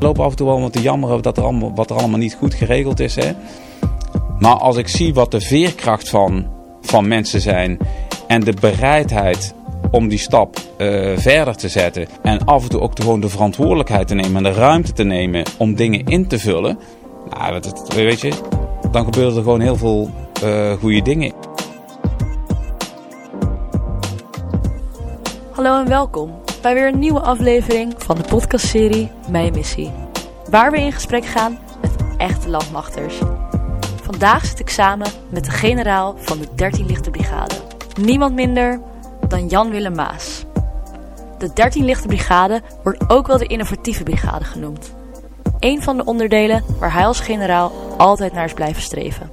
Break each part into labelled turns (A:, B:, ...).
A: Ik loop af en toe wel met te jammeren dat er allemaal, wat er allemaal niet goed geregeld is. Hè? Maar als ik zie wat de veerkracht van, van mensen zijn en de bereidheid om die stap uh, verder te zetten. En af en toe ook gewoon de verantwoordelijkheid te nemen en de ruimte te nemen om dingen in te vullen. Nou, dat, weet je, dan gebeuren er gewoon heel veel uh, goede dingen.
B: Hallo en welkom bij weer een nieuwe aflevering van de podcastserie Mijn Missie. Waar we in gesprek gaan met echte landmachters. Vandaag zit ik samen met de generaal van de 13 Lichte Brigade. Niemand minder dan Jan Willem Maas. De 13 Lichte Brigade wordt ook wel de innovatieve brigade genoemd. Een van de onderdelen waar hij als generaal altijd naar is blijven streven.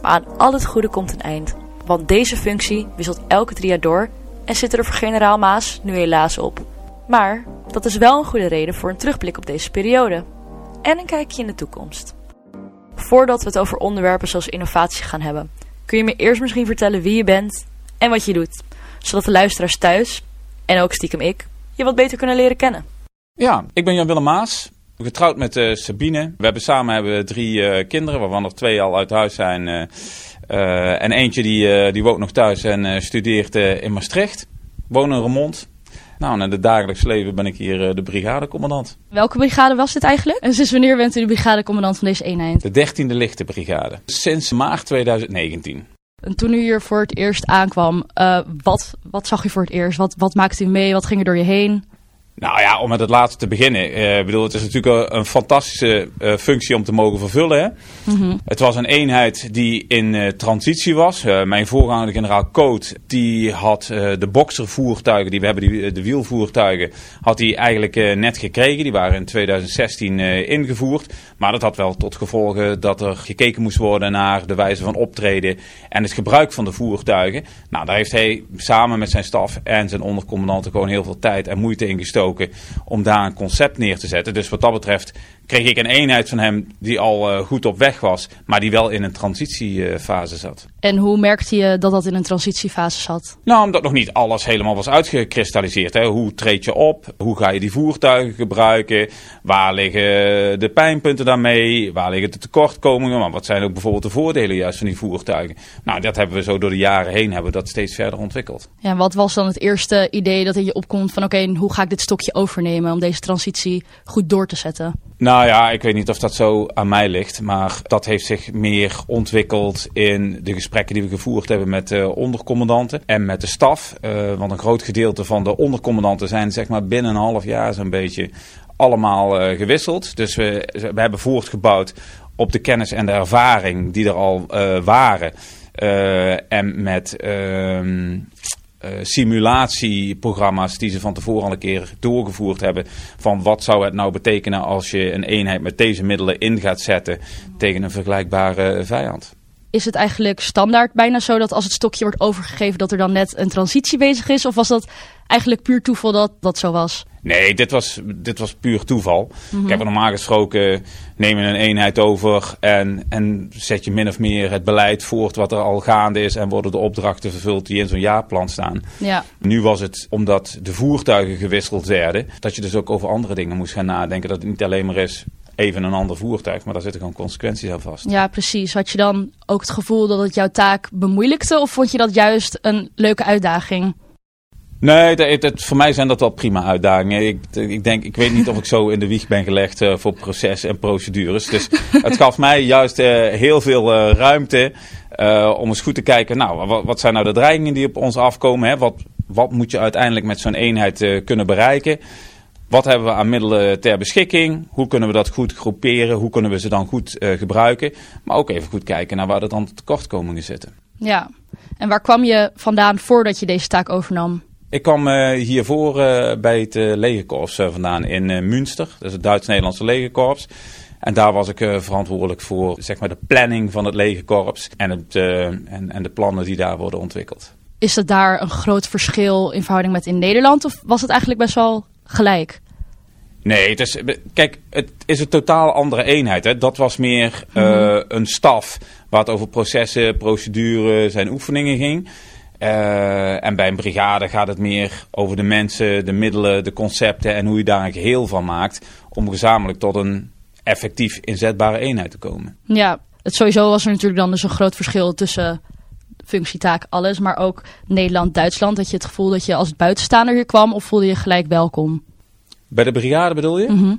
B: Maar aan al het goede komt een eind, want deze functie wisselt elke drie jaar door en zit er voor generaal Maas nu helaas op. Maar dat is wel een goede reden voor een terugblik op deze periode en een kijkje in de toekomst. Voordat we het over onderwerpen zoals innovatie gaan hebben, kun je me eerst misschien vertellen wie je bent en wat je doet, zodat de luisteraars thuis, en ook stiekem ik, je wat beter kunnen leren kennen.
A: Ja, ik ben Jan-Willem Maas, getrouwd met uh, Sabine. We hebben samen hebben drie uh, kinderen, waarvan er twee al uit huis zijn. Uh, en eentje die, die woont nog thuis en studeert in Maastricht. Woon in Remond. Nou, in het dagelijks leven ben ik hier uh, de brigadecommandant.
B: Welke brigade was dit eigenlijk? En sinds wanneer bent u de brigadecommandant van deze eenheid?
A: De 13e Lichte Brigade. Sinds maart 2019.
B: En toen u hier voor het eerst aankwam, uh, wat, wat zag u voor het eerst? Wat, wat maakte u mee? Wat ging er door je heen?
A: Nou ja, om met het laatste te beginnen. Uh, ik bedoel, het is natuurlijk een, fantastische uh, functie om te mogen vervullen. Hè? Mm -hmm. Het was een eenheid die in uh, transitie was. mijn voorganger, generaal Koot, die had de boxervoertuigen, die we hebben, die, de wielvoertuigen, had hij eigenlijk net gekregen. Die waren in 2016 ingevoerd. Maar dat had wel tot gevolg dat er gekeken moest worden naar de wijze van optreden en het gebruik van de voertuigen. Nou, daar heeft hij samen met zijn staf en zijn ondercommandanten gewoon heel veel tijd en moeite in gestoken om daar een concept neer te zetten. Dus wat dat betreft kreeg ik een eenheid van hem die al uh, goed op weg was, maar die wel in een transitiefase zat.
B: En hoe merkte je dat dat in een transitiefase zat?
A: Nou, omdat nog niet alles helemaal was uitgekristalliseerd. Hè. Hoe treed je op? Hoe ga je die voertuigen gebruiken? Waar liggen de pijnpunten daarmee? Waar liggen de tekortkomingen? Maar wat zijn ook bijvoorbeeld de voordelen juist van die voertuigen? Nou, dat hebben we zo door de jaren heen hebben we dat steeds verder ontwikkeld.
B: Ja, wat was dan het eerste idee dat in je opkomt van oké, okay, hoe ga ik dit stokje overnemen om deze transitie goed door te zetten?
A: Nou ja, ik weet niet of dat zo aan mij ligt. Maar dat heeft zich meer ontwikkeld in de gesprekken die we gevoerd hebben met de ondercommandanten en met de staf. Uh, want een groot gedeelte van de ondercommandanten zijn zeg maar binnen een half jaar zo'n beetje allemaal uh, gewisseld. Dus we, we hebben voortgebouwd op de kennis en de ervaring die er al uh, waren. en met ehm, simulatieprogramma's die ze van tevoren al een keer doorgevoerd hebben. Van wat zou het nou betekenen als je een eenheid met deze middelen in gaat zetten tegen een vergelijkbare vijand.
B: Is het eigenlijk standaard bijna zo dat als het stokje wordt overgegeven dat er dan net een transitie bezig is? Of was dat eigenlijk puur toeval dat dat zo was?
A: Nee, dit was, dit was puur toeval. Mm -hmm. Kijk, normaal gesproken nemen een eenheid over en, en zet je min of meer het beleid voort wat er al gaande is en worden de opdrachten vervuld die in zo'n jaarplan staan.
B: Ja.
A: Nu was het omdat de voertuigen gewisseld werden, dat je dus ook over andere dingen moest gaan nadenken. Dat het niet alleen maar is even een ander voertuig, maar daar zitten gewoon consequenties aan vast.
B: Ja, precies. Had je dan ook het gevoel dat het jouw taak bemoeilijkte of vond je dat juist een leuke uitdaging?
A: Nee, het, voor mij zijn dat wel prima uitdagingen. Ik, ik, denk, ik weet niet of ik zo in de wieg ben gelegd uh, voor proces en procedures. Dus het gaf mij juist uh, heel veel uh, ruimte om eens goed te kijken. Nou, wat, zijn nou de dreigingen die op ons afkomen? Hè? Wat, wat moet je uiteindelijk met zo'n eenheid kunnen bereiken? Wat hebben we aan middelen ter beschikking? Hoe kunnen we dat goed groeperen? Hoe kunnen we ze dan goed gebruiken? Maar ook even goed kijken naar waar er dan tekortkomingen zitten.
B: Ja, en waar kwam je vandaan voordat je deze taak overnam?
A: Ik kwam uh, hiervoor uh, bij het uh, legerkorps vandaan in Münster. Dat is het Duits-Nederlandse legerkorps. En daar was ik verantwoordelijk voor zeg maar, de planning van het legerkorps en, het, en, en de plannen die daar worden ontwikkeld.
B: Is dat daar een groot verschil in verhouding met in Nederland of was het eigenlijk best wel gelijk?
A: Nee, het is, kijk, het is een totaal andere eenheid. Hè. Dat was meer mm -hmm. een staf waar het over processen, procedures en oefeningen ging. Eh, en bij een brigade gaat het meer over de mensen, de middelen, de concepten en hoe je daar een geheel van maakt. Om gezamenlijk tot een effectief inzetbare eenheid te komen.
C: Ja, het sowieso was er natuurlijk dan dus een groot verschil tussen functie, taak, alles. Maar ook Nederland, Duitsland. Dat je het gevoel dat je als buitenstaander hier kwam of voelde je gelijk welkom?
A: Bij de brigade bedoel je?
C: Mhm.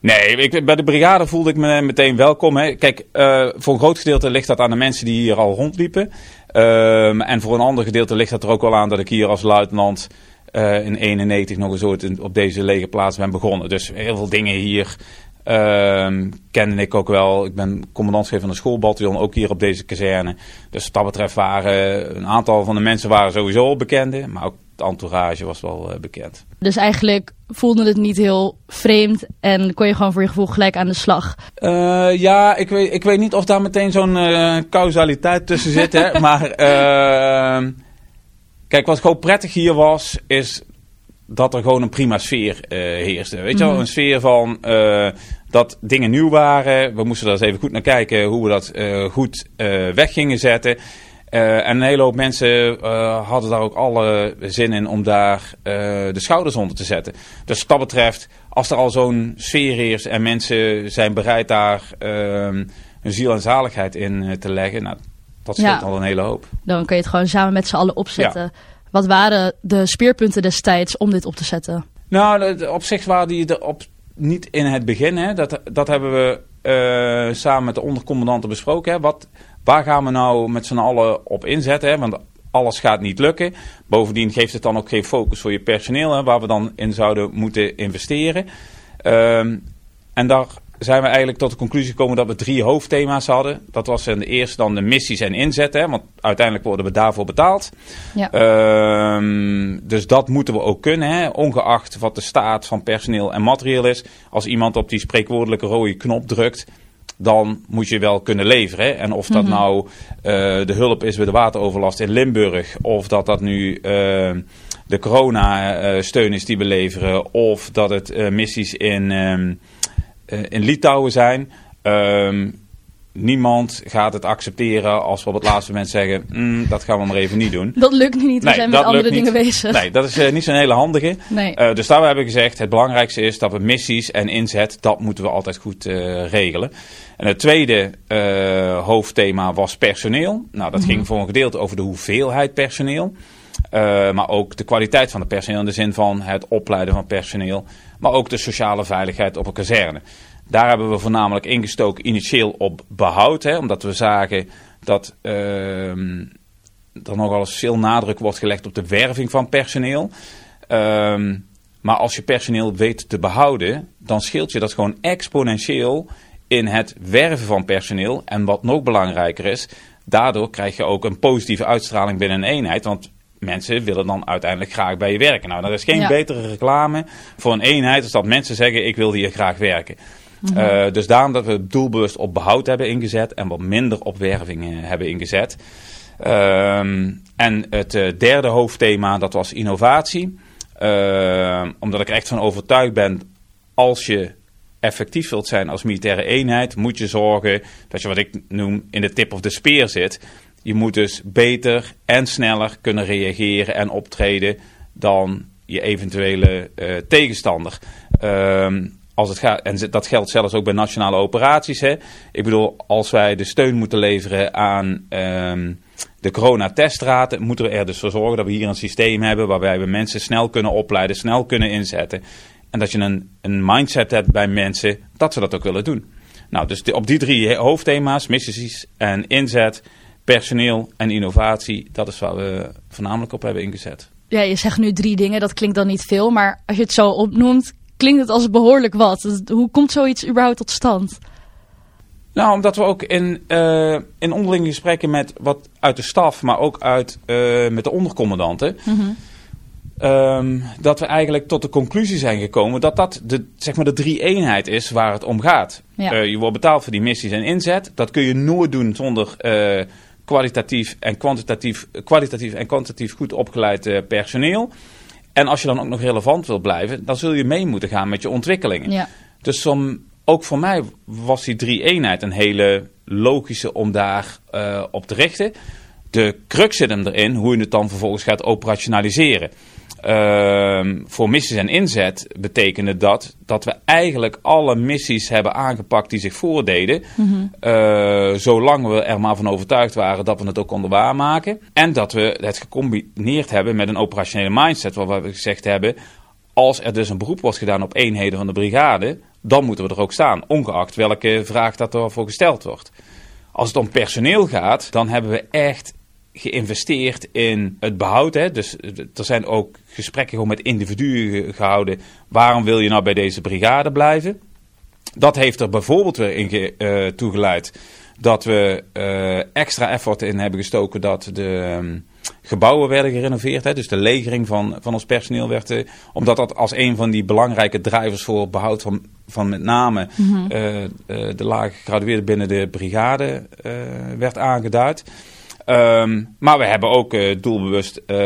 A: Nee, ik, bij de brigade voelde ik me meteen welkom. Hè. Kijk, uh, voor een groot gedeelte ligt dat aan de mensen die hier al rondliepen. Um, en voor een ander gedeelte ligt dat er ook wel aan dat ik hier als luitenant uh, in 91 nog eens ooit op deze lege plaats ben begonnen. Dus heel veel dingen hier Um, kende ik ook wel. Ik ben commandantschef van de schoolbataljon, ook hier op deze kazerne. Dus wat dat betreft waren een aantal van de mensen waren sowieso al bekende. Maar ook de entourage was wel uh, bekend.
C: Dus eigenlijk voelde het niet heel vreemd en kon je gewoon voor je gevoel gelijk aan de slag?
A: Uh, ja, ik weet, ik weet niet of daar meteen zo'n uh, causaliteit tussen zit. hè, maar ehm, kijk, wat gewoon prettig hier was, is dat er gewoon een prima sfeer uh, heerste. Weet je wel, mhm. een sfeer van uh, dat dingen nieuw waren. We moesten daar eens even goed naar kijken hoe we dat uh, goed weg gingen zetten. En een hele hoop mensen hadden daar ook alle zin in om daar de schouders onder te zetten. Dus wat dat betreft, als er al zo'n sfeer heerst en mensen zijn bereid daar ehm, hun ziel en zaligheid in te leggen, nou, dat scheelt al een hele hoop.
C: Dan kun je het gewoon samen met z'n allen opzetten. Ja. Wat waren de speerpunten destijds om dit op te zetten?
A: Nou, op zich waren die er op, niet in het begin. Hè. Dat, dat hebben we samen met de ondercommandanten besproken. Hè. Wat, waar gaan we nou met z'n allen op inzetten? Hè? Want alles gaat niet lukken. Bovendien geeft het dan ook geen focus voor je personeel, hè, waar we dan in zouden moeten investeren. Um, en daar zijn we eigenlijk tot de conclusie gekomen dat we drie hoofdthema's hadden. Dat was in de eerste dan de missies en inzetten, want uiteindelijk worden we daarvoor betaald. Ja. Um, dus dat moeten we ook kunnen, hè, ongeacht wat de staat van personeel en materieel is. Als iemand op die spreekwoordelijke rode knop drukt, dan moet je wel kunnen leveren. Hè. En of dat mhm. nou uh, de hulp is bij de wateroverlast in Limburg, of dat dat nu... Uh, de corona-steun is die we leveren, of dat het missies in, uh, in Litouwen zijn. Um, niemand gaat het accepteren als we op het laatste moment zeggen: mm, dat gaan we maar even niet doen.
C: Dat lukt niet, we zijn met andere dingen bezig.
A: Nee, dat is uh, niet zo'n hele handige. Nee. Uh, dus daar hebben we gezegd: het belangrijkste is dat we missies en inzet, dat moeten we altijd goed uh, regelen. En het tweede hoofdthema was personeel. Nou, dat mm -hmm. ging voor een gedeelte over de hoeveelheid personeel. maar ook de kwaliteit van het personeel in de zin van het opleiden van personeel maar ook de sociale veiligheid op een kazerne. Daar hebben we voornamelijk ingestoken initieel op behoud, hè, omdat we zagen dat uh, er nogal eens veel nadruk wordt gelegd op de werving van personeel. Uh, maar als je personeel weet te behouden, dan scheelt je dat gewoon exponentieel in het werven van personeel. En wat nog belangrijker is, daardoor krijg je ook een positieve uitstraling binnen een eenheid. Want mensen willen dan uiteindelijk graag bij je werken. Nou, er is geen betere reclame voor een eenheid als dat mensen zeggen: Ik wil hier graag werken. Mhm. Uh, dus daarom dat we doelbewust op behoud hebben ingezet en wat minder op werving uh, hebben ingezet. Uh, en het uh, derde hoofdthema, dat was innovatie. Ehm, omdat ik er echt van overtuigd ben, als je effectief wilt zijn als militaire eenheid, moet je zorgen dat je wat ik noem in de tip of de speer zit. Je moet dus beter en sneller kunnen reageren en optreden dan je eventuele tegenstander. Um, als het gaat, en dat geldt zelfs ook bij nationale operaties. Hè. Ik bedoel, als wij de steun moeten leveren aan um, de coronatestraten, moeten we er dus voor zorgen dat we hier een systeem hebben waarbij we mensen snel kunnen opleiden, snel kunnen inzetten. En dat je een, een mindset hebt bij mensen dat ze dat ook willen doen. Nou, dus op die drie hoofdthema's, missies en inzet, personeel en innovatie, dat is waar we voornamelijk op hebben ingezet.
C: Ja, je zegt nu drie dingen, dat klinkt dan niet veel, maar als je het zo opnoemt, klinkt het als behoorlijk wat. Hoe komt zoiets überhaupt tot stand?
A: Nou, omdat we ook in, uh, in onderlinge gesprekken met wat uit de staf, maar ook uit, uh, met de ondercommandanten, mm um, dat we eigenlijk tot de conclusie zijn gekomen dat dat de, zeg maar de drie eenheid is waar het om gaat. Ja. Uh, je wordt betaald voor die missies en inzet. Dat kun je nooit doen zonder kwalitatief en kwantitatief, kwalitatief en kwantitatief goed opgeleid personeel. En als je dan ook nog relevant wil blijven, dan zul je mee moeten gaan met je ontwikkelingen. Ja. Dus ook voor mij was die drie eenheid een hele logische om daar uh, op te richten. De crux zit hem erin hoe je het dan vervolgens gaat operationaliseren. Ehm, voor missies en inzet betekende dat dat we eigenlijk alle missies hebben aangepakt die zich voordeden. Eh, zolang we er maar van overtuigd waren dat we het ook konden waarmaken. En dat we het gecombineerd hebben met een operationele mindset, waar we gezegd hebben. Als er dus een beroep wordt gedaan op eenheden van de brigade, dan moeten we er ook staan, ongeacht welke vraag dat er voor gesteld wordt. Als het om personeel gaat, dan hebben we echt geïnvesteerd in het behoud. Hè? Dus er zijn ook gesprekken gewoon met individuen gehouden. Waarom wil je nou bij deze brigade blijven? Dat heeft er bijvoorbeeld weer in uh, toegeleid dat we uh, extra effort in hebben gestoken dat de um, gebouwen werden gerenoveerd. Hè? Dus de legering van, van ons personeel werd, uh, omdat dat als een van die belangrijke drijvers voor behoud van, van met name mm -hmm. de lage gegradueerden binnen de brigade werd aangeduid. Um, maar we hebben ook uh, doelbewust uh,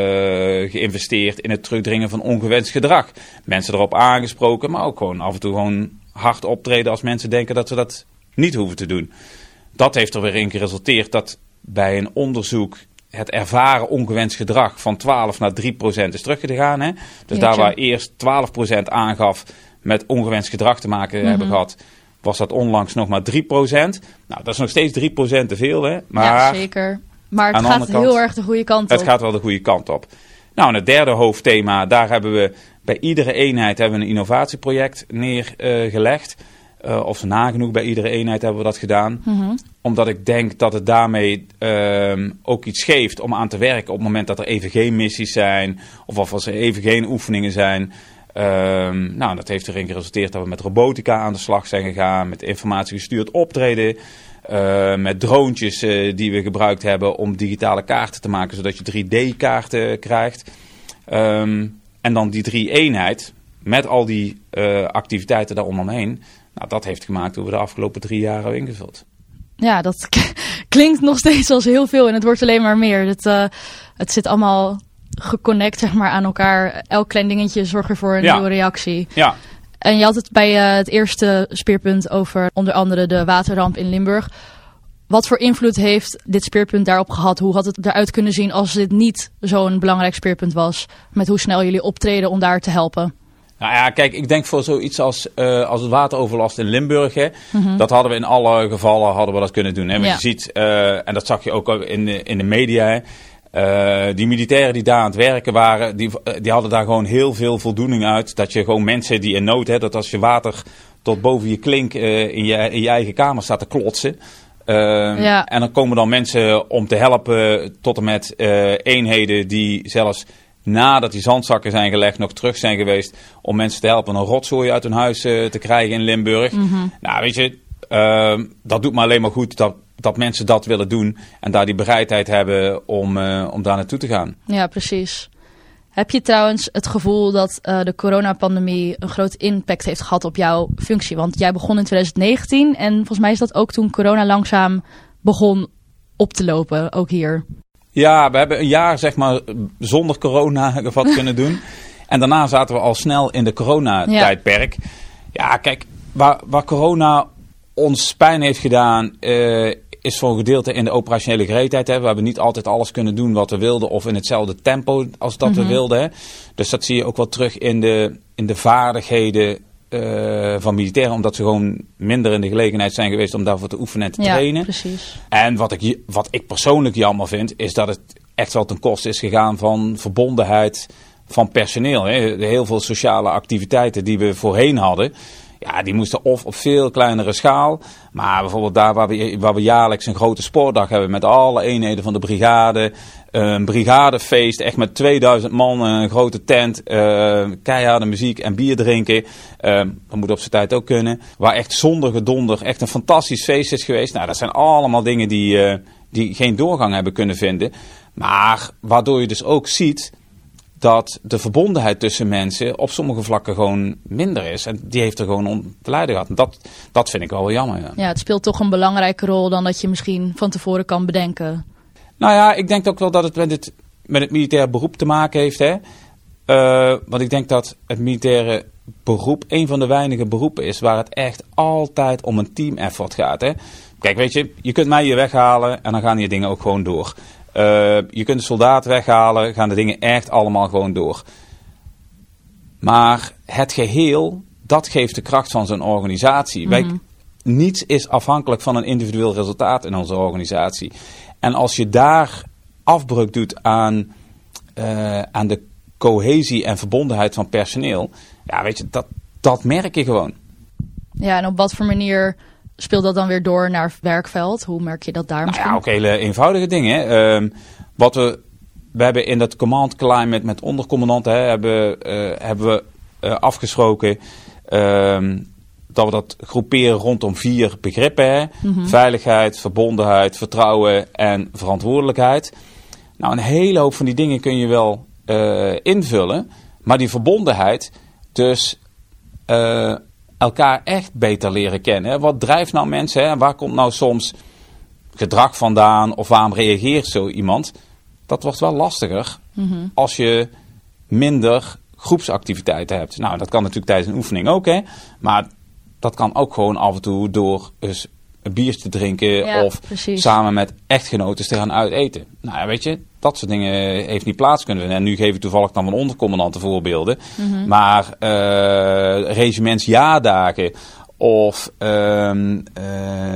A: geïnvesteerd in het terugdringen van ongewenst gedrag. Mensen erop aangesproken, maar ook gewoon af en toe gewoon hard optreden als mensen denken dat ze dat niet hoeven te doen. Dat heeft er weer in geresulteerd dat bij een onderzoek het ervaren ongewenst gedrag van 12 naar 3 procent is teruggegaan. Hè? Dus ja, daar waar eerst 12 procent aangaf met ongewenst gedrag te maken mm -hmm. hebben gehad, was dat onlangs nog maar 3 procent. Nou, dat is nog steeds 3 procent te veel, hè?
B: Maar ja, zeker. Maar het gaat heel erg de goede kant op.
A: Het gaat wel de goede kant op. Nou, en het derde hoofdthema, daar hebben we bij iedere eenheid hebben we een innovatieproject neergelegd. Uh, uh, of nagenoeg bij iedere eenheid hebben we dat gedaan. Mm -hmm. Omdat ik denk dat het daarmee uh, ook iets geeft om aan te werken op het moment dat er even geen missies zijn. Of als er even geen oefeningen zijn. Um, nou, dat heeft erin geresulteerd dat we met robotica aan de slag zijn gegaan. Met informatiegestuurd optreden. Uh, met droontjes uh, die we gebruikt hebben om digitale kaarten te maken, zodat je 3D-kaarten krijgt. Um, en dan die drie eenheid met al die uh, activiteiten daaromheen. Nou, dat heeft gemaakt hoe we de afgelopen drie jaar hebben ingevuld.
B: Ja, dat klinkt nog steeds als heel veel en het wordt alleen maar meer. Het, het zit allemaal geconnect zeg maar, aan elkaar. Elk klein dingetje zorgt ervoor een ja. nieuwe reactie.
A: Ja.
B: En je had het bij uh, het eerste speerpunt over onder andere de waterramp in Limburg. Wat voor invloed heeft dit speerpunt daarop gehad? Hoe had het eruit kunnen zien als dit niet zo'n belangrijk speerpunt was? Met hoe snel jullie optreden om daar te helpen?
A: Nou ja, kijk, ik denk voor zoiets als, uh, als het wateroverlast in Limburg, hè, mm -hmm. dat hadden we in alle gevallen hadden we dat kunnen doen. Hè. Ja. je ziet, uh, en dat zag je ook in de, in de media, hè, Uh, die militairen die daar aan het werken waren, die, die hadden daar gewoon heel veel voldoening uit. Dat je gewoon mensen die in nood hebben, dat als je water tot boven je klink uh, in, je, in je eigen kamer staat te klotsen. Uh, ja. En dan komen dan mensen om te helpen tot en met eenheden die zelfs nadat die zandzakken zijn gelegd nog terug zijn geweest om mensen te helpen een rotzooi uit hun huis te krijgen in Limburg. Mm -hmm. Nou weet je, dat doet me alleen maar goed dat dat mensen dat willen doen en daar die bereidheid hebben om, uh, om daar naartoe te gaan.
B: Ja, precies. Heb je trouwens het gevoel dat uh, de coronapandemie een groot impact heeft gehad op jouw functie? Want jij begon in 2019 en volgens mij is dat ook toen corona langzaam begon op te lopen, ook hier.
A: Ja, we hebben een jaar zeg maar zonder corona wat kunnen doen. En daarna zaten we al snel in de coronatijdperk. Ja. ja, kijk, waar, waar corona ons pijn heeft gedaan, uh, is voor een gedeelte in de operationele gereedheid. Hè. We hebben niet altijd alles kunnen doen wat we wilden of in hetzelfde tempo als dat mm -hmm. we wilden. Hè. Dus dat zie je ook wel terug in de, in de vaardigheden uh, van militairen, omdat ze gewoon minder in de gelegenheid zijn geweest om daarvoor te oefenen en te
B: ja,
A: trainen.
B: Precies.
A: En wat ik, wat ik persoonlijk jammer vind, is dat het echt wel ten koste is gegaan van verbondenheid van personeel. Hè. Heel veel sociale activiteiten die we voorheen hadden. Ja, die moesten of op veel kleinere schaal. Maar bijvoorbeeld daar waar we, waar we jaarlijks een grote sportdag hebben met alle eenheden van de brigade. Een brigadefeest, echt met 2000 man, een grote tent, uh, keiharde muziek en bier drinken. Uh, dat moet op zijn tijd ook kunnen. Waar echt zonder gedonder echt een fantastisch feest is geweest. Nou, dat zijn allemaal dingen die, uh, die geen doorgang hebben kunnen vinden. Maar waardoor je dus ook ziet dat de verbondenheid tussen mensen op sommige vlakken gewoon minder is. En die heeft er gewoon om te lijden gehad. En dat, dat vind ik wel jammer. Ja.
B: ja, het speelt toch een belangrijke rol dan dat je misschien van tevoren kan bedenken.
A: Nou ja, ik denk ook wel dat het met het, met het militair beroep te maken heeft. Hè? Uh, want ik denk dat het militaire beroep een van de weinige beroepen is waar het echt altijd om een team effort gaat. Hè? Kijk, weet je, je kunt mij hier weghalen en dan gaan die dingen ook gewoon door. Uh, je kunt de soldaat weghalen, gaan de dingen echt allemaal gewoon door. Maar het geheel, dat geeft de kracht van zo'n organisatie. Wij,
B: Mhm.
A: niets is afhankelijk van een individueel resultaat in onze organisatie. En als je daar afbreuk doet aan, eh, aan de cohesie en verbondenheid van personeel, ja, weet je, dat, dat merk je gewoon.
B: Ja, en op wat voor manier speelt dat dan weer door naar werkveld? Hoe merk je dat daar
A: Nou
B: misschien?
A: ja, ook hele eenvoudige dingen. Ehm, wat we, we hebben in dat command climate met ondercommandanten hè, hebben, eh, hebben we eh, afgesproken ehm, dat we dat groeperen rondom vier begrippen. Hè. Veiligheid, verbondenheid, vertrouwen en verantwoordelijkheid. Nou, een hele hoop van die dingen kun je wel eh, invullen. Maar die verbondenheid, dus elkaar echt beter leren kennen. Hè. Wat drijft nou mensen? Hè? Waar komt nou soms gedrag vandaan? Of waarom reageert zo iemand? Dat wordt wel lastiger als je minder groepsactiviteiten hebt. Nou, dat kan natuurlijk tijdens een oefening ook, hè. Maar dat kan ook gewoon af en toe door eens een biertje te drinken
B: Ja,
A: of
B: precies.
A: samen met echtgenoten te gaan uiteten. Nou ja, weet je, dat soort dingen heeft niet plaats kunnen vinden. En nu geef ik toevallig dan van ondercommandanten voorbeelden. Maar eh regimentsjaardagen of ehm, eh,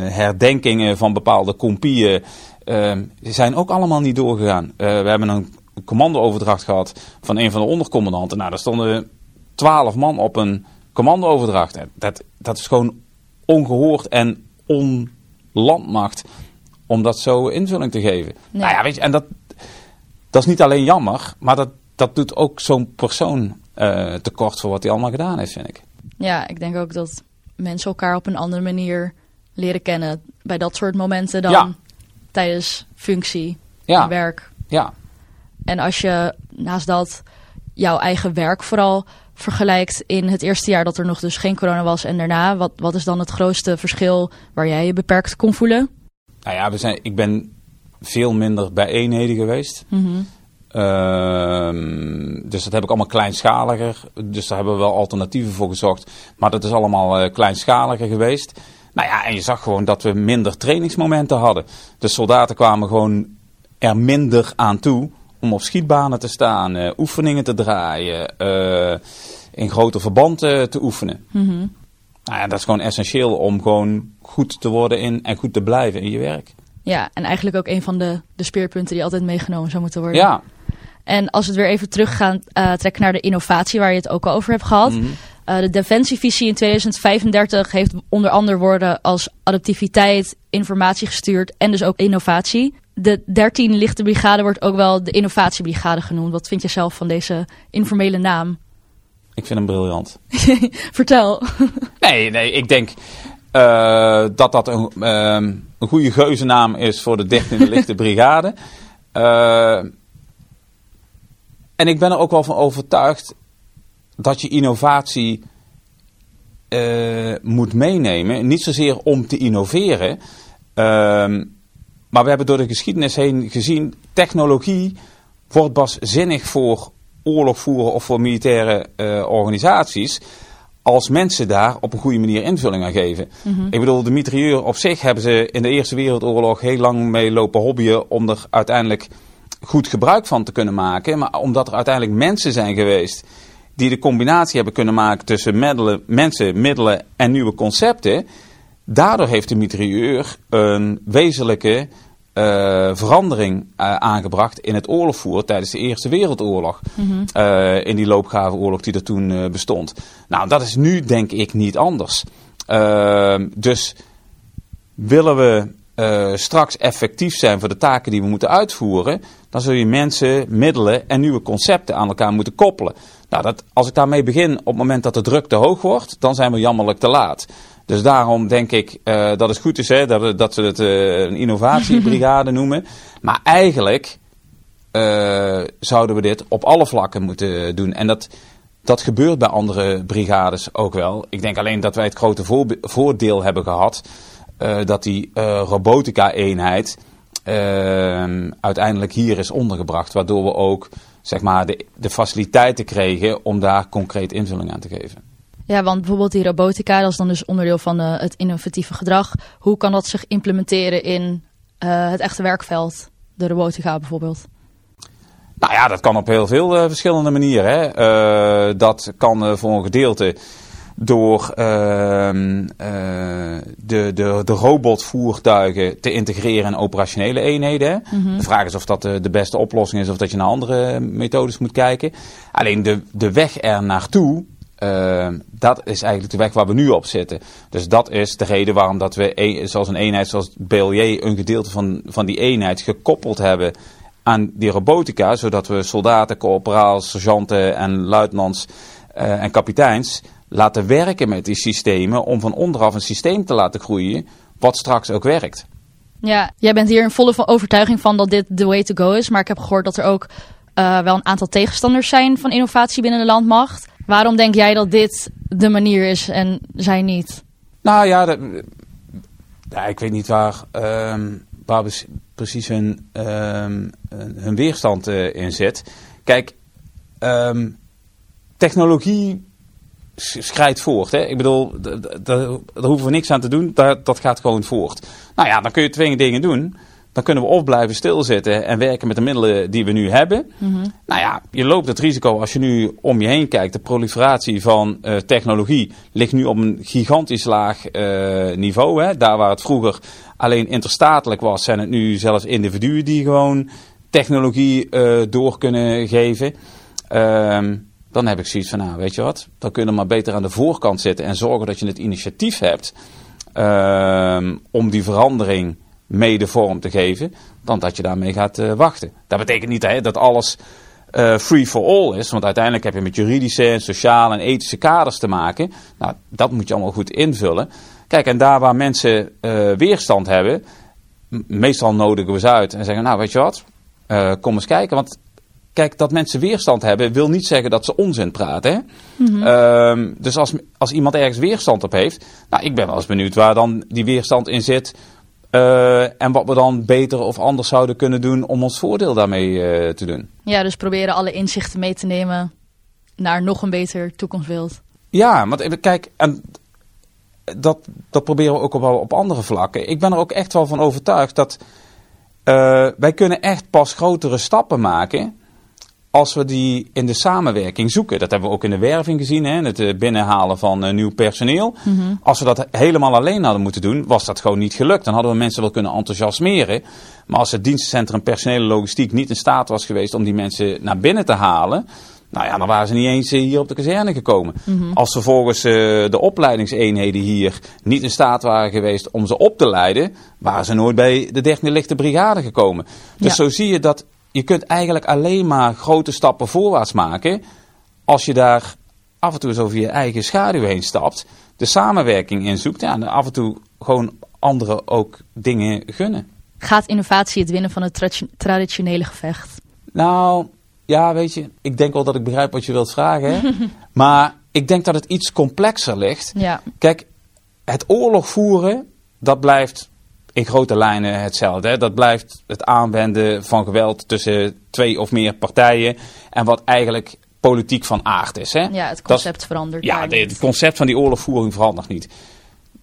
A: herdenkingen van bepaalde compieën ehm, zijn ook allemaal niet doorgegaan. Eh, we hebben een commandooverdracht gehad van een van de ondercommandanten. Nou, daar stonden twaalf man op een commandooverdracht. Dat, dat is gewoon ongehoord en onlandmacht om dat zo invulling te geven.
B: Nee.
A: Nou ja, weet je, en dat, dat is niet alleen jammer, maar dat, dat doet ook zo'n persoon eh, tekort voor wat hij allemaal gedaan heeft, vind ik.
B: Ja, ik denk ook dat mensen elkaar op een andere manier leren kennen bij dat soort momenten dan
A: Ja.
B: tijdens functie
A: Ja.
B: en werk.
A: Ja,
B: En als je naast dat jouw eigen werk vooral vergelijkt in het eerste jaar dat er nog dus geen corona was en daarna, wat, wat is dan het grootste verschil waar jij je beperkt kon voelen?
A: nou ja, we zijn, ik ben veel minder bij eenheden geweest. Ehm, dus dat heb ik allemaal kleinschaliger. Dus daar hebben we wel alternatieven voor gezocht. Maar dat is allemaal eh, kleinschaliger geweest. Nou ja, en je zag gewoon dat we minder trainingsmomenten hadden. De soldaten kwamen gewoon er minder aan toe om op schietbanen te staan, eh, oefeningen te draaien, eh, in grote verbanden te oefenen. Nou ja, dat is gewoon essentieel om gewoon goed te worden in en goed te blijven in je werk.
B: Ja, en eigenlijk ook een van de, de speerpunten die altijd meegenomen zou moeten worden.
A: Ja,
B: En als we het weer even terug gaan eh, trekken naar de innovatie waar je het ook al over hebt gehad.
A: Mhm.
B: Eh, de Defensievisie in 2035 heeft onder andere woorden als adaptiviteit, informatie gestuurd en dus ook innovatie. De 13 lichte brigade wordt ook wel de innovatiebrigade genoemd. Wat vind je zelf van deze informele naam?
A: ik vind hem briljant.
B: Vertel.
A: Nee, nee, ik denk eh, dat dat een, ehm, een goede geuzennaam is voor de 13e lichte brigade. Eh, en ik ben er ook wel van overtuigd dat je innovatie eh, moet meenemen. Niet zozeer om te innoveren. ehm, maar we hebben door de geschiedenis heen gezien, technologie wordt pas zinnig voor oorlog voeren of voor militaire eh, organisaties. Als mensen daar op een goede manier invulling aan geven. Ik bedoel, de mitrailleur op zich hebben ze in de Eerste Wereldoorlog heel lang mee lopen hobbyen om er uiteindelijk goed gebruik van te kunnen maken. Maar omdat er uiteindelijk mensen zijn geweest die de combinatie hebben kunnen maken tussen middelen, mensen, middelen en nieuwe concepten. Daardoor heeft de mitrailleur een wezenlijke eh, verandering eh, aangebracht in het oorlogvoer tijdens de Eerste Wereldoorlog. Eh, in die loopgravenoorlog die er toen bestond. Nou, dat is nu denk ik niet anders. Ehm, dus willen we straks effectief zijn voor de taken die we moeten uitvoeren, dan zul je mensen, middelen en nieuwe concepten aan elkaar moeten koppelen. Nou, dat, als ik daarmee begin op het moment dat de druk te hoog wordt, dan zijn we jammerlijk te laat. Dus daarom denk ik eh, dat het goed is hè, dat, we- dat ze het eh, een innovatiebrigade noemen. Maar eigenlijk eh, zouden we dit op alle vlakken moeten doen. En dat, dat gebeurt bij andere brigades ook wel. Ik denk alleen dat wij het grote voordeel hebben gehad eh, dat die robotica-eenheid eh, uiteindelijk hier is ondergebracht. Waardoor we ook zeg maar, de, de faciliteiten kregen om daar concreet invulling aan te geven.
B: Ja, want bijvoorbeeld die robotica, dat is dan dus onderdeel van eh, het innovatieve gedrag. Hoe kan dat zich implementeren in eh, het echte werkveld? de robotica bijvoorbeeld?
A: Nou ja, dat kan op heel veel uh, verschillende manieren. Hè. Dat kan voor een gedeelte door ehm, de, de, de robotvoertuigen te integreren in operationele eenheden. Mm -hmm. De vraag is of dat de, de, beste oplossing is of dat je naar andere methodes moet kijken. Alleen de, de weg er naartoe, dat is eigenlijk de weg waar we nu op zitten. Dus dat is de reden waarom dat we, een, zoals een eenheid zoals BLJ, een gedeelte van, van die eenheid gekoppeld hebben aan die robotica, zodat we soldaten, corporaals, sergeanten en luitenants uh, en kapiteins laten werken met die systemen om van onderaf een systeem te laten groeien wat straks ook werkt.
B: Ja, jij bent hier in volle overtuiging van dat dit de way to go is, maar ik heb gehoord dat er ook uh, wel een aantal tegenstanders zijn van innovatie binnen de landmacht. Waarom denk jij dat dit de manier is en zij niet?
A: Nou ja, dat, ja ik weet niet waar, um, precies hun, hun weerstand uh, in zit. Kijk, um, technologie schrijdt voort. Hè? Ik bedoel, daar hoeven we niks aan te doen, dat, dat gaat gewoon voort. Nou ja, dan kun je twee dingen doen. Dan kunnen we of blijven stilzitten en werken met de middelen die we nu hebben. Mm -hmm. Nou ja, je loopt het risico als je nu om je heen kijkt. De proliferatie van uh, technologie ligt nu op een gigantisch laag uh, niveau. Hè? Daar waar het vroeger alleen interstatelijk was, zijn het nu zelfs individuen die gewoon technologie uh, door kunnen geven. Um, dan heb ik zoiets van, nou weet je wat, dan kun je maar beter aan de voorkant zitten en zorgen dat je het initiatief hebt um, om die verandering mede vorm te geven, dan dat je daarmee gaat uh, wachten. Dat betekent niet hè, dat alles uh, free for all is, want uiteindelijk heb je met juridische, sociale en ethische kaders te maken. Nou, dat moet je allemaal goed invullen. Kijk, en daar waar mensen uh, weerstand hebben, meestal nodigen we ze uit en zeggen, nou weet je wat, kom eens kijken, want Kijk, dat mensen weerstand hebben, wil niet zeggen dat ze onzin praten. Hè? Mm -hmm. uh, dus als, als iemand ergens weerstand op heeft, nou, ik ben wel eens benieuwd waar dan die weerstand in zit. Uh, en wat we dan beter of anders zouden kunnen doen om ons voordeel daarmee uh, te doen.
B: Ja, dus proberen alle inzichten mee te nemen naar nog een beter toekomstbeeld.
A: Ja, want kijk, en dat, dat proberen we ook op, op andere vlakken. Ik ben er ook echt wel van overtuigd dat uh, wij kunnen echt pas grotere stappen maken als we die in de samenwerking zoeken. Dat hebben we ook in de werving gezien, hè, het binnenhalen van uh, nieuw personeel. Mm -hmm. Als we dat helemaal alleen hadden moeten doen, was dat gewoon niet gelukt. Dan hadden we mensen wel kunnen enthousiasmeren. Maar als het dienstencentrum personele logistiek niet in staat was geweest om die mensen naar binnen te halen. Nou ja, dan waren ze niet eens hier op de kazerne gekomen. Mm -hmm. Als vervolgens uh, de opleidingseenheden hier niet in staat waren geweest om ze op te leiden, waren ze nooit bij de 13e lichte brigade gekomen. Dus ja. zo zie je dat je kunt eigenlijk alleen maar grote stappen voorwaarts maken als je daar af en toe eens over je eigen schaduw heen stapt, de samenwerking inzoekt ja, en af en toe gewoon anderen ook dingen gunnen.
B: Gaat innovatie het winnen van het tra traditionele gevecht?
A: Nou, ja, weet je, ik denk wel dat ik begrijp wat je wilt vragen. Maar ik denk dat het iets complexer ligt.
B: Ja.
A: Kijk, het oorlog voeren, dat blijft in grote lijnen hetzelfde. Hè? Dat blijft het aanwenden van geweld tussen twee of meer partijen. En wat eigenlijk politiek van aard is. Hè?
B: Ja, het concept
A: dat,
B: verandert.
A: Ja, de, het concept van die oorlogvoering verandert niet.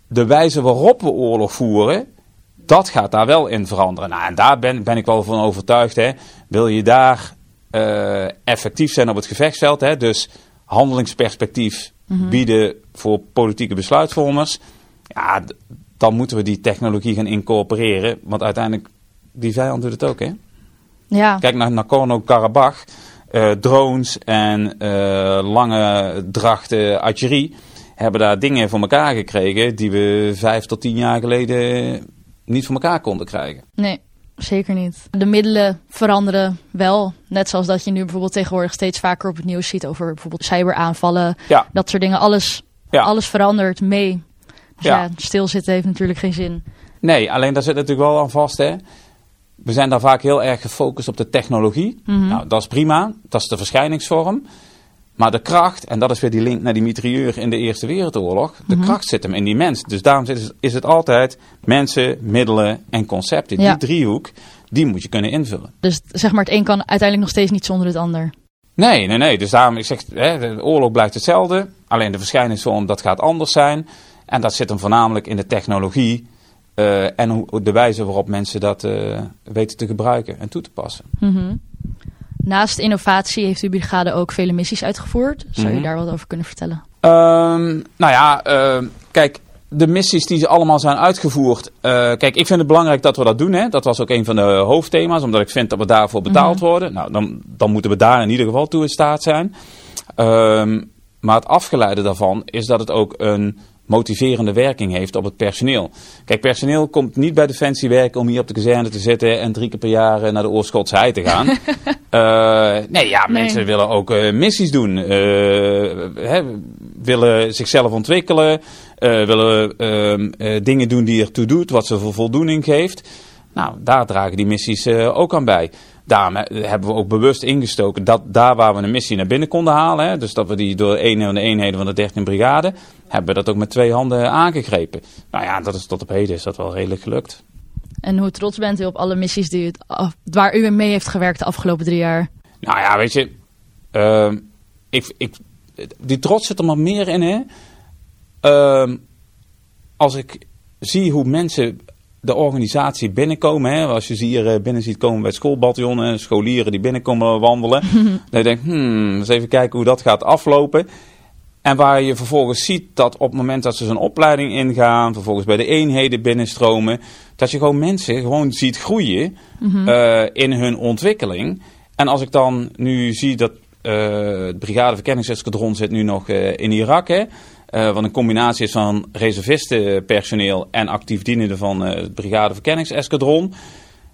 A: De wijze waarop we oorlog voeren, dat gaat daar wel in veranderen. Nou, en daar ben, ben ik wel van overtuigd. Hè? Wil je daar uh, effectief zijn op het gevechtsveld, hè? dus handelingsperspectief mm -hmm. bieden voor politieke besluitvormers. Ja, dan moeten we die technologie gaan incorporeren. Want uiteindelijk, die vijand doet het ook, hè?
B: Ja.
A: Kijk naar Nagorno-Karabakh. Uh, drones en uh, lange drachten artillerie hebben daar dingen voor elkaar gekregen die we vijf tot tien jaar geleden niet voor elkaar konden krijgen.
B: Nee, zeker niet. De middelen veranderen wel. Net zoals dat je nu bijvoorbeeld tegenwoordig steeds vaker op het nieuws ziet over bijvoorbeeld cyberaanvallen.
A: Ja.
B: Dat soort dingen. Alles, ja. alles verandert mee. Dus ja. ja, stilzitten heeft natuurlijk geen zin.
A: Nee, alleen daar zit natuurlijk wel aan vast. Hè. We zijn daar vaak heel erg gefocust op de technologie.
B: Mm -hmm.
A: Nou, dat is prima. Dat is de verschijningsvorm. Maar de kracht, en dat is weer die link naar die mitrailleur in de Eerste Wereldoorlog. De
B: Mhm.
A: kracht zit hem in die mens. Dus daarom is het, is het altijd mensen, middelen en concepten.
B: Ja.
A: Die driehoek, die moet je kunnen invullen.
B: Dus zeg maar, het een kan uiteindelijk nog steeds niet zonder het ander.
A: Nee, nee, nee. Dus daarom, ik zeg, hè, de oorlog blijft hetzelfde. Alleen de verschijningsvorm, dat gaat anders zijn. En dat zit hem voornamelijk in de technologie Uh, en hoe, de wijze waarop mensen dat uh, weten te gebruiken en toe te passen.
B: Mm -hmm. Naast innovatie heeft uw brigade ook vele missies uitgevoerd. Zou je mm -hmm. daar wat over kunnen vertellen?
A: Um, nou ja, uh, kijk, de missies die ze allemaal zijn uitgevoerd. kijk, ik vind het belangrijk dat we dat doen. Hè? Dat was ook een van de hoofdthema's, omdat ik vind dat we daarvoor betaald mm -hmm. worden. Nou, dan, dan moeten we daar in ieder geval toe in staat zijn. Um, maar het afgeleide daarvan is dat het ook een motiverende werking heeft op het personeel. Kijk, personeel komt niet bij Defensie werken om hier op de kazerne te zitten en drie keer per jaar naar de Oorschotse hei te gaan. uh, nee, ja, nee. mensen willen ook uh, missies doen, uh, hè, willen zichzelf ontwikkelen, willen ehm, dingen doen die ertoe doet, wat ze voor voldoening geeft. Nou, daar dragen die missies ook aan bij. Daarom hebben we ook bewust ingestoken dat daar waar we een missie naar binnen konden halen, hè, dus dat we die door een van de eenheden van de 13e brigade, hebben we dat ook met twee handen aangegrepen. Nou ja, dat is tot op heden is dat wel redelijk gelukt.
B: En hoe trots bent u op alle missies die u, waar u mee heeft gewerkt de afgelopen drie jaar?
A: Nou ja, weet je, uh, ik, ik, die trots zit er maar meer in, hè. Uh, als ik zie hoe mensen de organisatie binnenkomen. Hè, als je ze hier binnen ziet komen bij het schoolbataljon. scholieren die binnenkomen wandelen. dan denk ik, hmm, eens even kijken hoe dat gaat aflopen. En waar je vervolgens ziet dat op het moment dat ze zo'n opleiding ingaan, vervolgens bij de eenheden binnenstromen, dat je gewoon mensen gewoon ziet groeien mm -hmm. uh, in hun ontwikkeling. En als ik dan nu zie dat uh, het Brigade Verkenningseskadron zit nu nog uh, in Irak, hè, uh, wat een combinatie is van reservistenpersoneel en actief dienende van het Brigade Verkenningseskadron,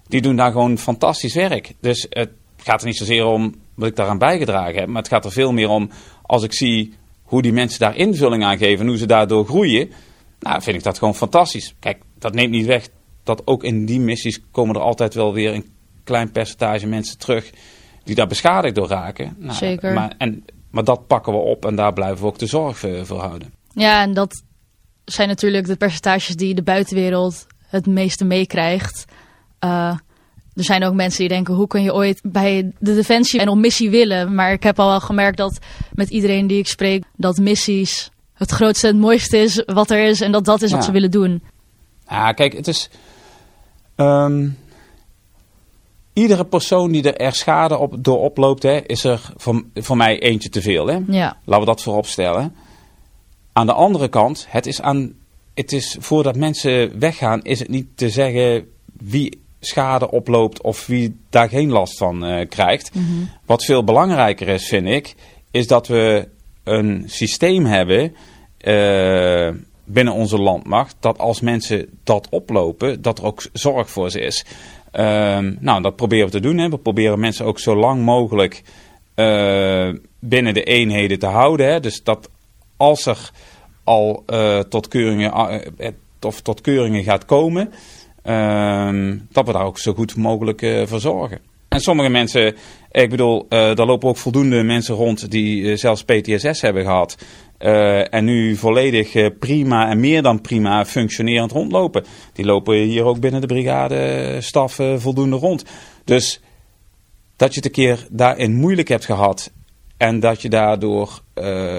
A: die doen daar gewoon fantastisch werk. Dus het gaat er niet zozeer om wat ik daaraan bijgedragen heb, maar het gaat er veel meer om als ik zie hoe die mensen daar invulling aan geven en hoe ze daardoor groeien, nou, vind ik dat gewoon fantastisch. Kijk, dat neemt niet weg dat ook in die missies komen er altijd wel weer een klein percentage mensen terug die daar beschadigd door raken.
B: Nou, Zeker.
A: Maar, en, maar dat pakken we op en daar blijven we ook de zorg voor houden.
B: Ja, en dat zijn natuurlijk de percentages die de buitenwereld het meeste meekrijgt. Uh, er zijn ook mensen die denken, hoe kun je ooit bij de Defensie en op missie willen? Maar ik heb al wel gemerkt dat met iedereen die ik spreek, dat missies het grootste en het mooiste is wat er is. En dat dat is ja. wat ze willen doen.
A: Ja, kijk, het is... Um, iedere persoon die er, er schade op, door oploopt, hè, is er voor, voor mij eentje te veel. Hè?
B: Ja.
A: Laten we dat voorop stellen. Aan de andere kant, het is, aan, het is voordat mensen weggaan, is het niet te zeggen wie schade oploopt of wie daar geen last van uh, krijgt.
B: Mm -hmm.
A: Wat veel belangrijker is, vind ik, is dat we een systeem hebben uh, binnen onze landmacht, dat als mensen dat oplopen, dat er ook zorg voor ze is. Uh, nou, dat proberen we te doen. Hè. We proberen mensen ook zo lang mogelijk uh, binnen de eenheden te houden. Hè. Dus dat als er al tot, keuringen, of tot keuringen gaat komen, Uh, dat we daar ook zo goed mogelijk voor zorgen. En sommige mensen, ik bedoel, daar lopen ook voldoende mensen rond die zelfs PTSS hebben gehad. En nu volledig prima en meer dan prima functionerend rondlopen. Die lopen hier ook binnen de brigade staf voldoende rond. Dus dat je het een keer daarin moeilijk hebt gehad en dat je daardoor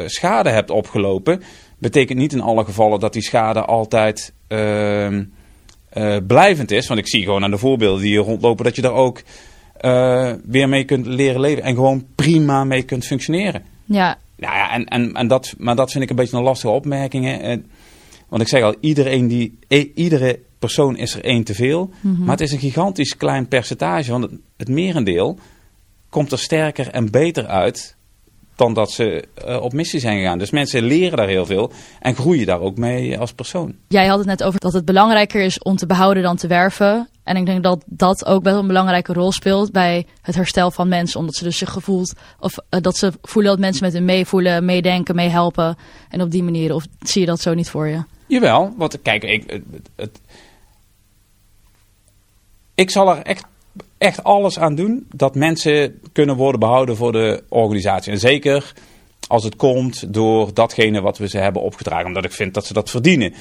A: schade hebt opgelopen, betekent niet in alle gevallen dat die schade altijd ehm, uh, blijvend is. Want ik zie gewoon aan de voorbeelden die hier rondlopen dat je daar ook uh, weer mee kunt leren leven. En gewoon prima mee kunt functioneren.
B: Ja.
A: Nou ja, en, en, en dat, maar dat vind ik een beetje een lastige opmerking. Hè. Want ik zeg al, iedereen die, e, iedere persoon is er één te veel.
B: Mm -hmm.
A: Maar het is een gigantisch klein percentage. Want het, het merendeel komt er sterker en beter uit dan dat ze uh, op missie zijn gegaan. Dus mensen leren daar heel veel en groeien daar ook mee als persoon.
B: Jij had het net over dat het belangrijker is om te behouden dan te werven. En ik denk dat dat ook wel een belangrijke rol speelt bij het herstel van mensen. Omdat ze dus zich gevoeld, of uh, dat ze voelen dat mensen met hen meevoelen, meedenken, meehelpen. En op die manier, of zie je dat zo niet voor je?
A: Jawel, want kijk, ik, het, het, ik zal er echt echt alles aan doen dat mensen kunnen worden behouden voor de organisatie. En zeker als het komt door datgene wat we ze hebben opgedragen, omdat ik vind dat ze dat verdienen.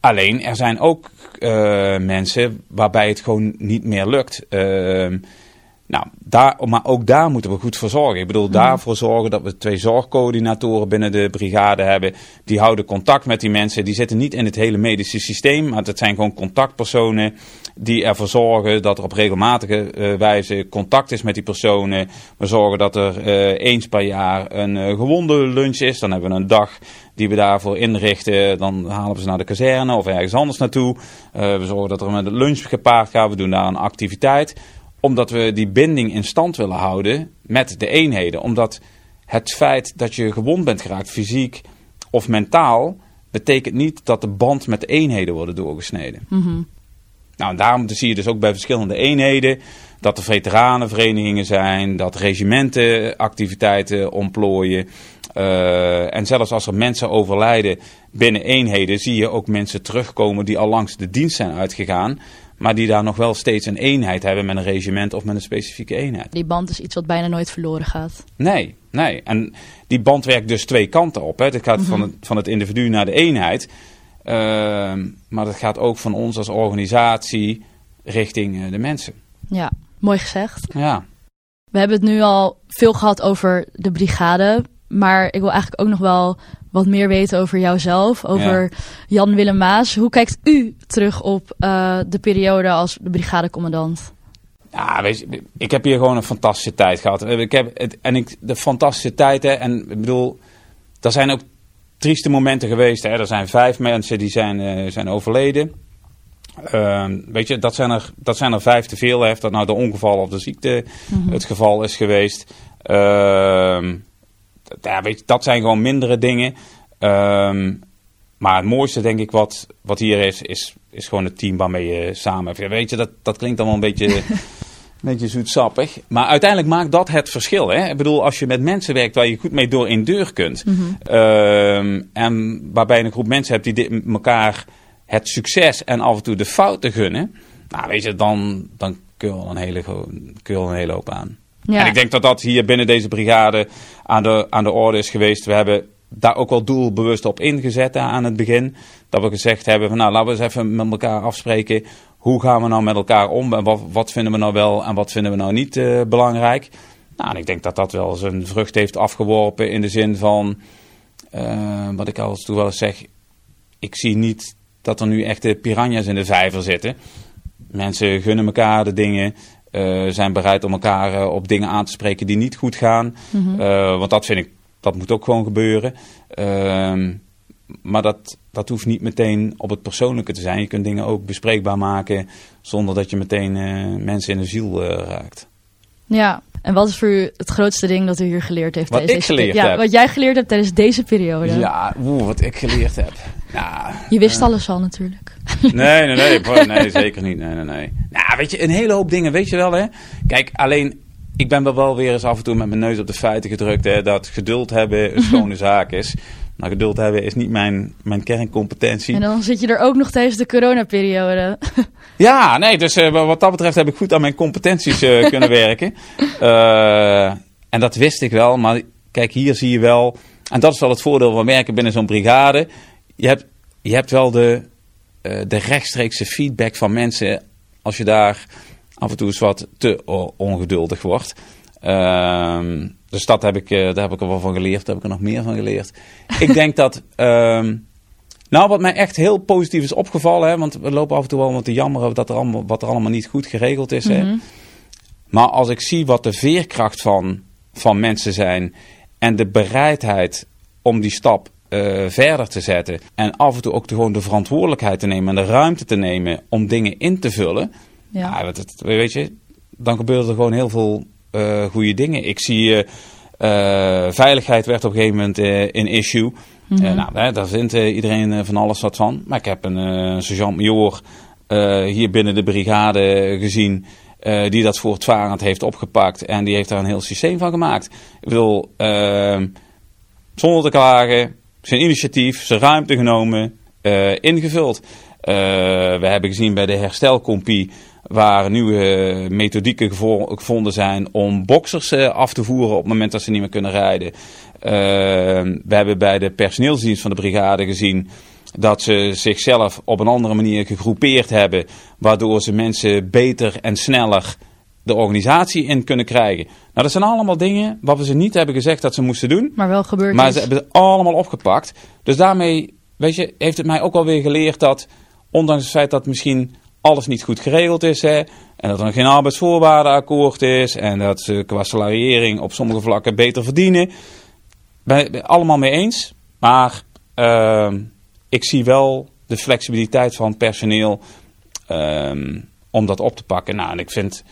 A: Alleen, er zijn ook uh, mensen waarbij het gewoon niet meer lukt. Uh, Nou, daar, maar ook daar moeten we goed voor zorgen. Ik bedoel, daarvoor zorgen dat we twee zorgcoördinatoren binnen de brigade hebben. Die houden contact met die mensen. Die zitten niet in het hele medische systeem, maar dat zijn gewoon contactpersonen die ervoor zorgen dat er op regelmatige uh, wijze contact is met die personen. We zorgen dat er uh, eens per jaar een uh, gewonde lunch is. Dan hebben we een dag die we daarvoor inrichten. Dan halen we ze naar de kazerne of ergens anders naartoe. we zorgen dat er met een lunch gepaard gaat. We doen daar een activiteit omdat we die binding in stand willen houden met de eenheden. Omdat het feit dat je gewond bent geraakt, fysiek of mentaal, betekent niet dat de band met de eenheden worden doorgesneden.
B: Mm
A: Nou, en daarom zie je dus ook bij verschillende eenheden dat er veteranenverenigingen zijn, dat regimenten activiteiten ontplooien. Uh, en zelfs als er mensen overlijden binnen eenheden, zie je ook mensen terugkomen die al langs de dienst zijn uitgegaan. Maar die daar nog wel steeds een eenheid hebben met een regiment of met een specifieke eenheid.
B: Die band is iets wat bijna nooit verloren gaat.
A: Nee, nee. En die band werkt dus twee kanten op. Hè. Het gaat van, het, van het individu naar de eenheid. Uh, maar dat gaat ook van ons als organisatie richting uh, de mensen.
B: Ja, mooi gezegd.
A: Ja.
B: We hebben het nu al veel gehad over de brigade. Maar ik wil eigenlijk ook nog wel wat meer weten over jouzelf, over ja. Jan Willem Maas. Hoe kijkt u terug op uh, de periode als de brigadecommandant?
A: Ja, weet je, ik heb hier gewoon een fantastische tijd gehad. Ik heb het, en ik, de fantastische tijd, hè, en ik bedoel, er zijn ook trieste momenten geweest. Hè. Er zijn vijf mensen die zijn, uh, zijn overleden. Uh, weet je, dat zijn, er, dat zijn er vijf te veel. Heeft dat nou de ongeval of de ziekte mm -hmm. het geval is geweest. Uh, ja, weet je, dat zijn gewoon mindere dingen. Um, maar het mooiste, denk ik, wat, wat hier is, is, is gewoon het team waarmee je samen hebt. Weet je, dat, dat klinkt allemaal een beetje, een beetje zoetsappig. Maar uiteindelijk maakt dat het verschil. Hè? Ik bedoel, als je met mensen werkt waar je goed mee door in deur kunt.
B: Mm -hmm.
A: um, en waarbij je een groep mensen hebt die dit, elkaar het succes en af en toe de fouten gunnen. Nou, weet je, dan, dan kun je al een hele, kun je een hele hoop aan. En ik denk dat dat hier binnen deze brigade aan de, aan de orde is geweest. We hebben daar ook wel doelbewust op ingezet aan het begin. Dat we gezegd hebben van nou laten we eens even met elkaar afspreken. Hoe gaan we nou met elkaar om? En wat, vinden we nou wel en wat vinden we nou niet uh, belangrijk? Nou, en ik denk dat dat wel zijn vrucht heeft afgeworpen in de zin van... Uh, wat ik al toe wel eens zeg... Ik zie niet dat er nu echte piranha's in de vijver zitten. Mensen gunnen elkaar de dingen... Uh, zijn bereid om elkaar uh, op dingen aan te spreken die niet goed gaan.
B: Mm -hmm.
A: uh, want dat vind ik, dat moet ook gewoon gebeuren. maar dat, dat hoeft niet meteen op het persoonlijke te zijn. Je kunt dingen ook bespreekbaar maken zonder dat je meteen mensen in de ziel raakt.
B: Ja, en wat is voor u het grootste ding dat u hier geleerd heeft?
A: Wat ik geleerd
B: ja,
A: heb?
B: Wat jij geleerd hebt tijdens deze periode?
A: Ja, oeh, wat ik geleerd heb. Nou,
B: je wist alles al natuurlijk.
A: Nee, nee, nee, nee, nee, zeker niet. Nee, nee, nee. Nou, weet je, een hele hoop dingen, weet je wel, hè. Kijk, alleen, ik ben wel, wel weer eens af en toe met mijn neus op de feiten gedrukt, hè, dat geduld hebben een schone zaak is. Maar geduld hebben is niet mijn, mijn kerncompetentie.
B: En dan zit je er ook nog tijdens de coronaperiode.
A: ja, nee, dus uh, wat dat betreft heb ik goed aan mijn competenties uh, kunnen werken. Uh, en dat wist ik wel, maar kijk, hier zie je wel... En dat is wel het voordeel van werken binnen zo'n brigade. Je hebt, je hebt wel de, de rechtstreekse feedback van mensen als je daar af en toe eens wat te ongeduldig wordt. Um, dus dat heb ik, uh, daar heb ik er wel van geleerd. Daar heb ik er nog meer van geleerd. ik denk dat... Um, nou, wat mij echt heel positief is opgevallen... Hè, want we lopen af en toe wel wat te jammeren... Dat er allemaal, wat er allemaal niet goed geregeld is.
B: Mm -hmm.
A: hè. Maar als ik zie wat de veerkracht van, van mensen zijn... en de bereidheid om die stap uh, verder te zetten... en af en toe ook de, gewoon de verantwoordelijkheid te nemen... en de ruimte te nemen om dingen in te vullen...
B: Ja.
A: ja dat, weet je, dan gebeuren er gewoon heel veel goede dingen. Ik zie uh, uh, veiligheid werd op een gegeven moment een issue.
B: Mhm.
A: nou, hè, daar vindt iedereen van alles wat van. Maar ik heb een sergeant-major hier binnen de brigade gezien... die dat voortvarend heeft opgepakt. En die heeft daar een heel systeem van gemaakt. Ik bedoel, ehm, zonder te klagen, zijn initiatief, zijn ruimte genomen, ingevuld. we hebben gezien bij de herstelcompie waar nieuwe methodieken gevonden zijn om boxers af te voeren op het moment dat ze niet meer kunnen rijden. Uh, we hebben bij de personeelsdienst van de brigade gezien dat ze zichzelf op een andere manier gegroepeerd hebben, waardoor ze mensen beter en sneller de organisatie in kunnen krijgen. Nou, dat zijn allemaal dingen wat we ze niet hebben gezegd dat ze moesten doen.
B: Maar wel gebeurd
A: Maar
B: is.
A: ze hebben het allemaal opgepakt. Dus daarmee, weet je, heeft het mij ook alweer geleerd dat, ondanks het feit dat misschien alles niet goed geregeld is, hè, en dat er geen arbeidsvoorwaardenakkoord is, en dat ze qua salariering op sommige vlakken beter verdienen, ben het allemaal mee eens. Maar ehm, ik zie wel de flexibiliteit van personeel ehm, om dat op te pakken. Nou, en ik vind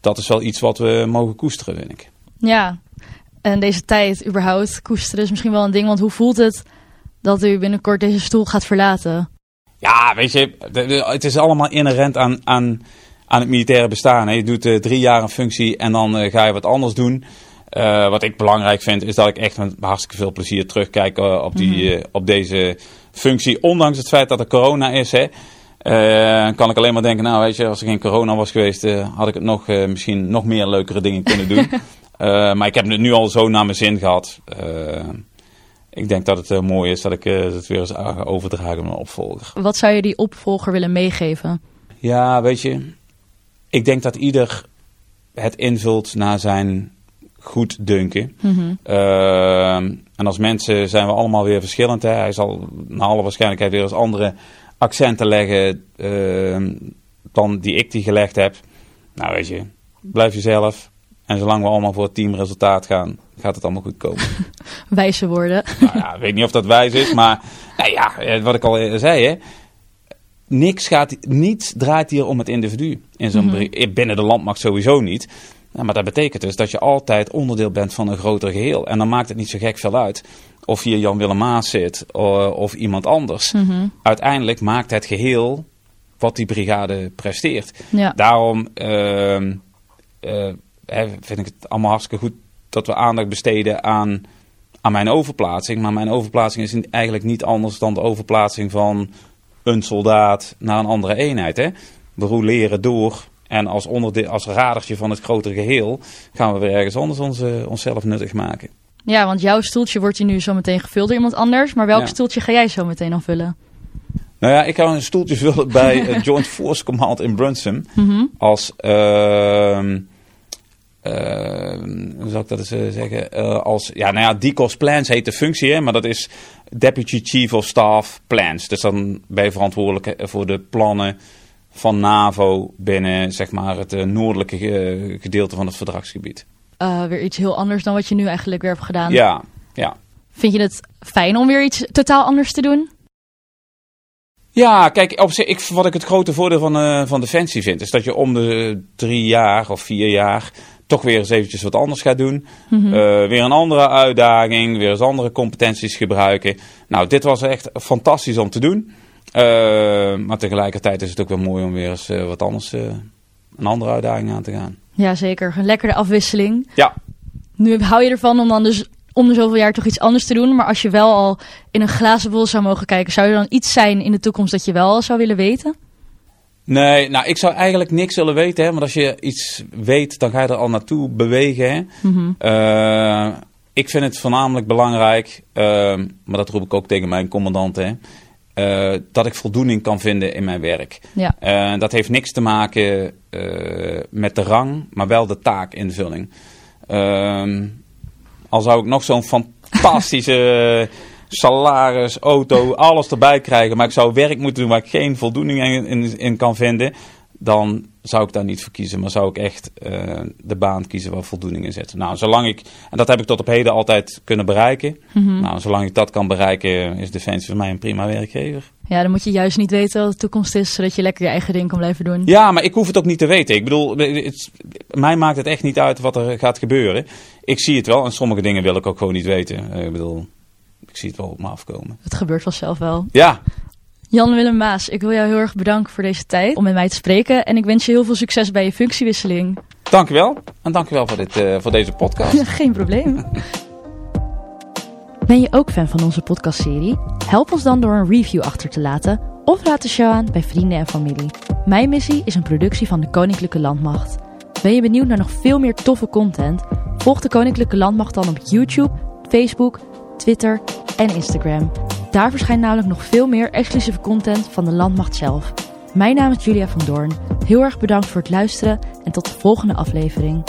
A: dat is wel iets wat we mogen koesteren, vind ik.
B: Ja, en deze tijd überhaupt koesteren is misschien wel een ding. Want hoe voelt het dat u binnenkort deze stoel gaat verlaten?
A: Ja, weet je, het is allemaal inherent aan, aan, aan het militaire bestaan. Je doet eh, drie jaar een functie en dan eh, ga je wat anders doen. Eh, wat ik belangrijk vind, is dat ik echt met hartstikke veel plezier terugkijk op, die, eh, op deze functie. Ondanks het feit dat er corona is, hè, kan ik alleen maar denken, nou weet je, als er geen corona was geweest, had ik het nog, misschien nog meer leukere dingen kunnen doen. Maar ik heb het nu al zo naar mijn zin gehad. Ik denk dat het eh, mooi is dat ik eh, het weer eens ga overdragen aan mijn opvolger.
B: Wat zou je die opvolger willen meegeven?
A: Ja, weet je, ik denk dat ieder het invult naar zijn goed dunken.
B: Mhm.
A: Ehm, en als mensen zijn we allemaal weer verschillend. Hè. Hij zal naar alle waarschijnlijkheid weer eens andere accenten leggen ehm, dan die ik die gelegd heb. Nou weet je, blijf jezelf. En zolang we allemaal voor het teamresultaat gaan, gaat het allemaal goed komen.
B: Wijze woorden.
A: nou ja, ik weet niet of dat wijs is, maar nou ja, eh, wat ik al eh, zei, hè. Niks gaat, niets draait hier om het individu. In zo'n
B: Mhm.
A: binnen de landmacht sowieso niet. Nou, maar dat betekent dus dat je altijd onderdeel bent van een groter geheel. En dan maakt het niet zo gek veel uit of hier Jan Willem Maas zit of iemand anders.
B: Mhm.
A: Uiteindelijk maakt het geheel wat die brigade presteert.
B: Ja.
A: Daarom ehm, eh, hè, vind ik het allemaal hartstikke goed dat we aandacht besteden aan, aan mijn overplaatsing. Maar mijn overplaatsing is eigenlijk niet anders dan de overplaatsing van een soldaat naar een andere eenheid. Hè? We roleren door en als, onderde- als radertje van het grotere geheel gaan we weer ergens anders ons, eh, onszelf nuttig maken.
B: ja, want jouw stoeltje wordt hier nu zo meteen gevuld door iemand anders. Maar welk
A: Ja.
B: stoeltje ga jij zo meteen dan vullen?
A: Nou ja, ik ga een stoeltje vullen bij het Joint Force Command in Brunsum.
B: Mhm.
A: als, ehm, hoe zou ik dat eens eh, zeggen? Eh, als, ja, nou ja, DCOS Plans heet de functie, hè, maar dat is Deputy Chief of Staff Plans. Dus dan ben je verantwoordelijk eh, voor de plannen van NAVO binnen, zeg maar, het noordelijke gedeelte van het verdragsgebied.
B: Weer iets heel anders dan wat je nu eigenlijk weer hebt gedaan.
A: Ja, ja.
B: Vind je het fijn om weer iets totaal anders te doen?
A: Ja, kijk, op zich, ik, wat ik het grote voordeel van, van Defensie vind, is dat je om de drie jaar of vier jaar toch weer eens eventjes wat anders gaat doen.
B: Mhm.
A: Eh, weer een andere uitdaging, weer eens andere competenties gebruiken. Nou, dit was echt fantastisch om te doen. Eh, maar tegelijkertijd is het ook wel mooi om weer eens eh, wat anders, een andere uitdaging aan te gaan.
B: Ja, zeker. Een lekkere afwisseling.
A: Ja,
B: Nu hou je ervan om dan dus om de zoveel jaar toch iets anders te doen. Maar als je wel al in een glazen bol zou mogen kijken, zou er dan iets zijn in de toekomst dat je wel zou willen weten?
A: Nee, nou, ik zou eigenlijk niks willen weten, hè, want als je iets weet, dan ga je er al naartoe bewegen. Hè. Eh, ik vind het voornamelijk belangrijk, ehm, maar dat roep ik ook tegen mijn commandant, hè, eh, dat ik voldoening kan vinden in mijn werk.
B: Ja.
A: Eh, dat heeft niks te maken met de rang, maar wel de taakinvulling. Ehm, al zou ik nog zo'n fantastische salaris, auto, alles erbij krijgen, maar ik zou werk moeten doen waar ik geen voldoening in, in, in kan vinden, dan zou ik daar niet voor kiezen. Maar zou ik echt eh, de baan kiezen waar voldoening in zit. Nou, zolang ik, en dat heb ik tot op heden altijd kunnen bereiken.
B: Mhm.
A: Nou, zolang ik dat kan bereiken, is Defensie voor mij een prima werkgever.
B: Ja, dan moet je juist niet weten wat de toekomst is, zodat je lekker je eigen ding kan blijven doen.
A: Ja, maar ik hoef het ook niet te weten. Ik bedoel, het, mij maakt het echt niet uit wat er gaat gebeuren. Ik zie het wel en sommige dingen wil ik ook gewoon niet weten. Eh, Ik bedoel, ik zie het wel op me afkomen.
B: Het gebeurt vanzelf wel.
A: Ja,
B: Jan-Willem Maas, ik wil jou heel erg bedanken voor deze tijd om met mij te spreken. En ik wens je heel veel succes bij je functiewisseling.
A: dank u wel. En dank u wel voor, dit, eh, voor deze podcast.
B: Geen probleem.
C: Ben je ook fan van onze podcastserie? Help ons dan door een review achter te laten of laat de show aan bij vrienden en familie. Mijn missie is een productie van de Koninklijke Landmacht. Ben je benieuwd naar nog veel meer toffe content? Volg de Koninklijke Landmacht dan op YouTube, Facebook, Twitter en Instagram. Daar verschijnt namelijk nog veel meer exclusieve content van de Landmacht zelf.
B: Mijn naam is Julia van Doorn. Heel erg bedankt voor het luisteren en tot de volgende aflevering.